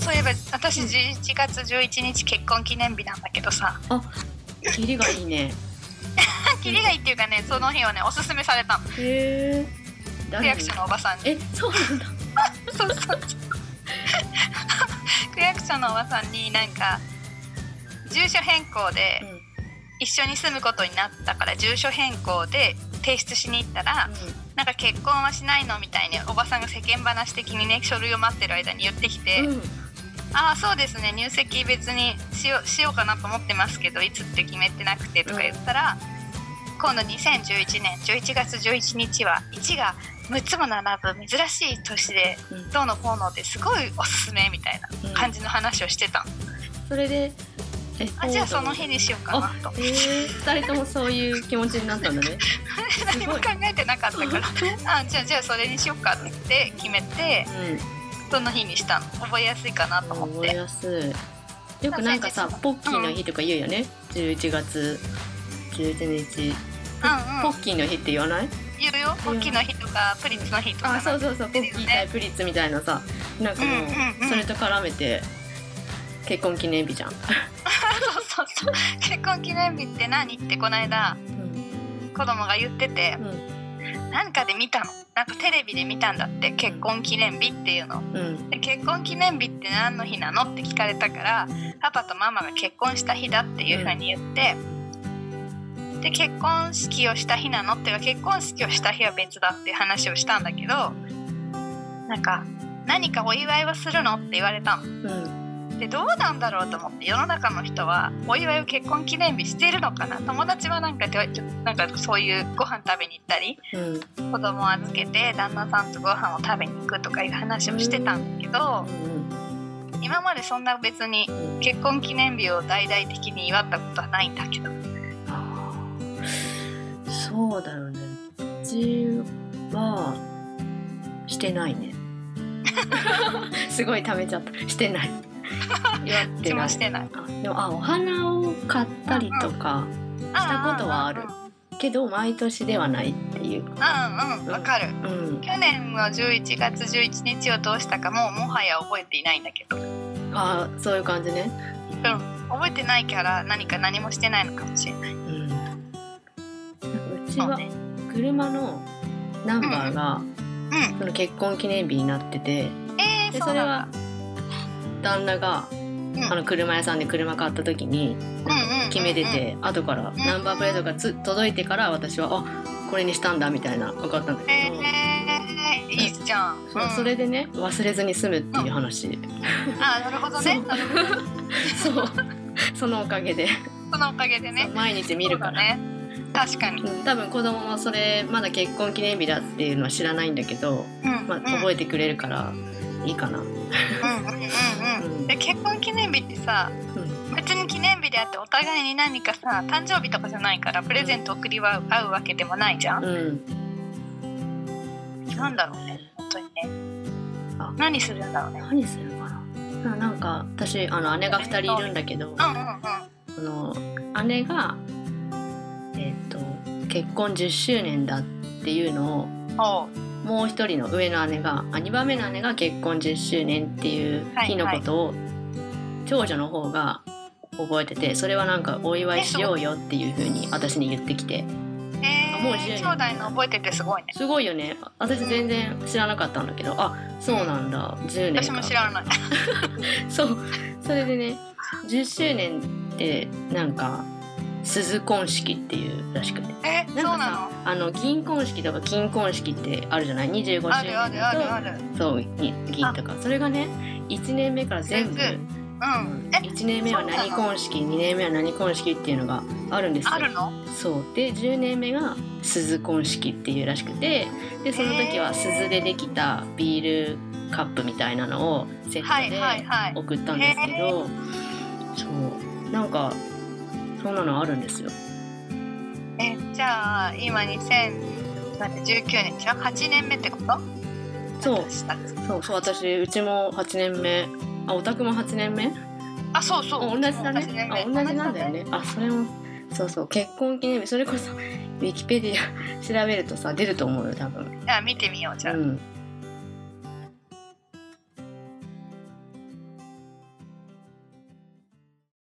そういえば私11月11日結婚記念日なんだけどさ。あキリがいいね。キリがいいっていうかねその日はねおすすめされたの。へえ。区役所のおばさんに。えそうなんだ。そうそうそう。区役所のおばさんになんか住所変更で一緒に住むことになったから住所変更で提出しに行ったらなんか結婚はしないのみたいにおばさんが世間話的にね書類を待ってる間に言ってきて、うん。うんああそうですね入籍別にしようしようかなと思ってますけどいつって決めてなくてとか言ったら、今度2011年11月11日は1が6つも並ぶ珍しい年でうん。どうのこうのですごいおすすめみたいな感じの話をしてたの、それでえあじゃあその日にしようかなと。えー、二人ともそういう気持ちになったんだね。何も考えてなかったから。あじゃあじゃあそれにしようかって決めてその日にしたの？覚えやすいかなとうん思って。覚えやすい。よくなんかさポッキーの日とか言うよね。11月11日。うんうん。ポッキーの日って言わない？言うよ。ポッキーの日とかプリッツの日とかあそうそうそう。ポッキー対プリッツみたいなさ。なんかもうんうんううん。それと絡めて結婚記念日じゃん、そうそうそう。結婚記念日って何？ってこの間子供が言ってて。うん。なんかで見たの。なんかテレビで見たんだって。結婚記念日っていうの。うん。で結婚記念日って何の日なのって聞かれたからパパとママが結婚した日だっていうふうに言って、で結婚式をした日なの？っていうか結婚式をした日は別だっていう話をしたんだけどなんか何かお祝いはするの？って言われたの。うんでどうなんだろうと思って世の中の人はお祝いを結婚記念日してるのかな。友達はなんかなんかそういうご飯食べに行ったりうん子供を預けて旦那さんとご飯を食べに行くとかいう話をしてたんだけど今までそんな別にうん結婚記念日を大々的に祝ったことはないんだけど。そうだよね。うちはしてないね。すごい食べちゃった。してない祝ってないもしてない。あでもあお花を買ったりとかしたことはある。うんけど毎年ではないっていう。うんうんわかる。うん。去年の11月11日をどうしたかもうもはや覚えていないんだけど、うん、あーそういう感じね。覚えてないから何か何もしてないのかもしれない。うん。うちは車のナンバーがうんその結婚記念日になってて。えー、でそうれは旦那がうん。あの車屋さんで車買った時にうんうん決めてて後からナンバープレートがつ届いてから私はあこれにしたんだみたいな分かったんだえけど、ー、いいじゃん。そうそれでね忘れずに済むっていう話、あなるほどね。そう。そのおかげで、そのおかげでね。毎日見るから、ね。確かに。うんうん多分子供もそれまだ結婚記念日だっていうのは知らないんだけど、まあ、覚えてくれるからいいかな、うんうんうんさ、うん別に記念日であってお互いに何かさ誕生日とかじゃないからプレゼント送りは合うわけでもないじゃん。うん、なんだろうね本当にねあ。何するんだろうね。何するかなななんか私あの姉が2人いるんだけど、うんうんうん。あの姉が、えっと結婚10周年だっていうのをもう一人の上の姉があ2番目の姉が結婚10周年っていう日のことを、長女の方が覚えててそれはなんかお祝いしようよっていう風に私に言ってきて。えもう10ー、年。兄弟の覚えててすごいね。すごいよね。私全然知らなかったんだけどあそうなんだ。10年か。私も知らない。そう。それでね10周年ってなんか鈴婚式っていうらしくて。えそうななんかさあの銀婚式とか金婚式ってあるじゃない？25周年るあるだある。とそうに銀とか。それがね1年目から全部1年目は何婚式？2年目は何婚式っていうのがあるんですよ。あるの？そう。で10年目が鈴婚式っていうらしくてでその時は鈴でできたビールカップみたいなのをセッはいトで。送ったんですけど、そう。なんかそんなのあるんですよ。えじゃあ今2019年じゃ8年目ってこと？そう。そうそう私うちも8年目あお宅も8年目？あそうそう。あ同じだね。8年目。あ同じなんだよね。あそれもそうそう。結婚記念日。それこそウィキペディア調べるとさ出ると思うよ多分。あ見てみようじゃあ、うん